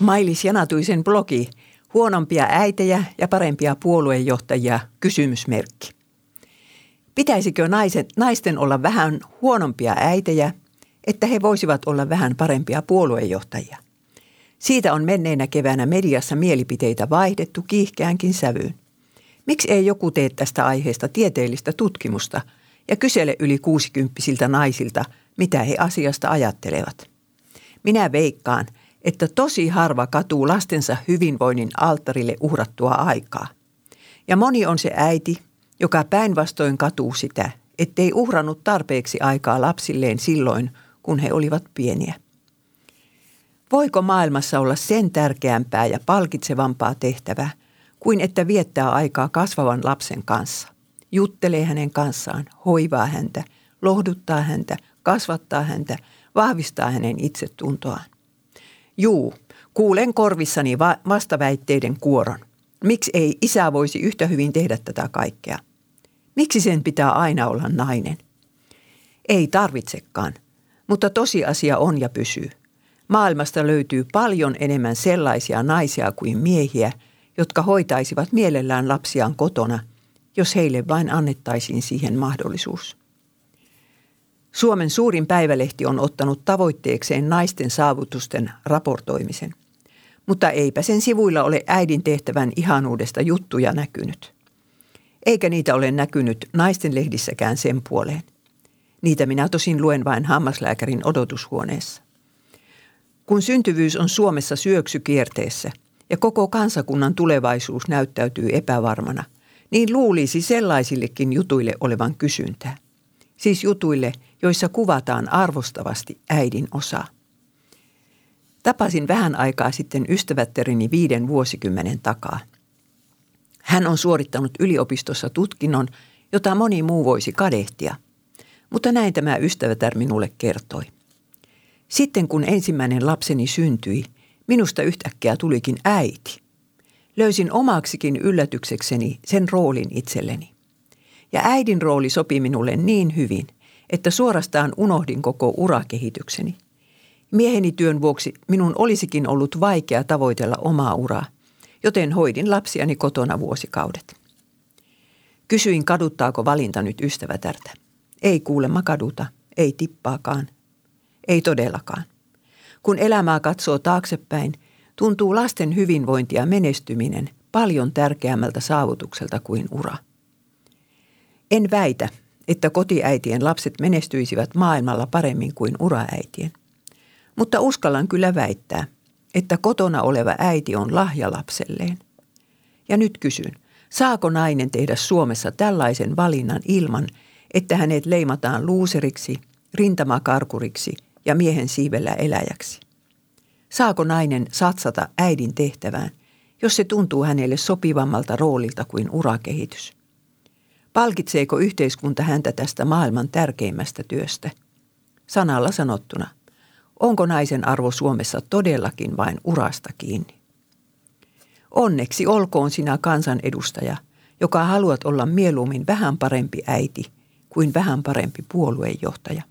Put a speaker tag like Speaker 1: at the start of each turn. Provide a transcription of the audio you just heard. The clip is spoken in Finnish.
Speaker 1: Mailis Janatuisen blogi Huonompia äitejä ja parempia puoluejohtajia kysymysmerkki. Pitäisikö naiset, naisten olla vähän huonompia äitejä, että he voisivat olla vähän parempia puoluejohtajia? Siitä on menneenä keväänä mediassa mielipiteitä vaihdettu kiihkeänkin sävyyn. Miksi ei joku tee tästä aiheesta tieteellistä tutkimusta ja kysele yli kuusikymppisiltä naisilta, mitä he asiasta ajattelevat? Minä veikkaan, että tosi harva katuu lastensa hyvinvoinnin alttarille uhrattua aikaa. Ja moni on se äiti, joka päinvastoin katuu sitä, ettei uhrannut tarpeeksi aikaa lapsilleen silloin, kun he olivat pieniä. Voiko maailmassa olla sen tärkeämpää ja palkitsevampaa tehtävää kuin että viettää aikaa kasvavan lapsen kanssa? Juttelee hänen kanssaan, hoivaa häntä, lohduttaa häntä, kasvattaa häntä, vahvistaa hänen itsetuntoaan. Juu, kuulen korvissani va- vastaväitteiden kuoron. Miksi ei isä voisi yhtä hyvin tehdä tätä kaikkea? Miksi sen pitää aina olla nainen? Ei tarvitsekaan, mutta tosiasia on ja pysyy. Maailmasta löytyy paljon enemmän sellaisia naisia kuin miehiä, jotka hoitaisivat mielellään lapsiaan kotona, jos heille vain annettaisiin siihen mahdollisuus. Suomen suurin päivälehti on ottanut tavoitteekseen naisten saavutusten raportoimisen. Mutta eipä sen sivuilla ole äidin tehtävän ihanuudesta juttuja näkynyt. Eikä niitä ole näkynyt naisten lehdissäkään sen puoleen. Niitä minä tosin luen vain hammaslääkärin odotushuoneessa. Kun syntyvyys on Suomessa syöksykierteessä ja koko kansakunnan tulevaisuus näyttäytyy epävarmana, niin luulisi sellaisillekin jutuille olevan kysyntää. Siis jutuille, joissa kuvataan arvostavasti äidin osaa. Tapasin vähän aikaa sitten ystävättärini viiden vuosikymmenen takaa. Hän on suorittanut yliopistossa tutkinnon, jota moni muu voisi kadehtia, mutta näin tämä ystävätär minulle kertoi. Sitten kun ensimmäinen lapseni syntyi, minusta yhtäkkiä tulikin äiti. Löysin omaksikin yllätyksekseni sen roolin itselleni. Ja äidin rooli sopi minulle niin hyvin, että suorastaan unohdin koko urakehitykseni. Mieheni työn vuoksi minun olisikin ollut vaikea tavoitella omaa uraa, joten hoidin lapsiani kotona vuosikaudet. Kysyin, kaduttaako valinta nyt ystävätärtä. Ei kuulemma kaduta, ei tippaakaan, ei todellakaan. Kun elämää katsoo taaksepäin, tuntuu lasten hyvinvointi ja menestyminen paljon tärkeämmältä saavutukselta kuin ura. En väitä, että kotiäitien lapset menestyisivät maailmalla paremmin kuin uraäitien. Mutta uskallan kyllä väittää, että kotona oleva äiti on lahja lapselleen. Ja nyt kysyn, saako nainen tehdä Suomessa tällaisen valinnan ilman, että hänet leimataan luuseriksi, rintamakarkuriksi ja miehen siivellä eläjäksi? Saako nainen satsata äidin tehtävään, jos se tuntuu hänelle sopivammalta roolilta kuin urakehitys? Palkitseeko yhteiskunta häntä tästä maailman tärkeimmästä työstä? Sanalla sanottuna, onko naisen arvo Suomessa todellakin vain urasta kiinni? Onneksi olkoon sinä kansanedustaja, joka haluat olla mieluummin vähän parempi äiti kuin vähän parempi puoluejohtaja.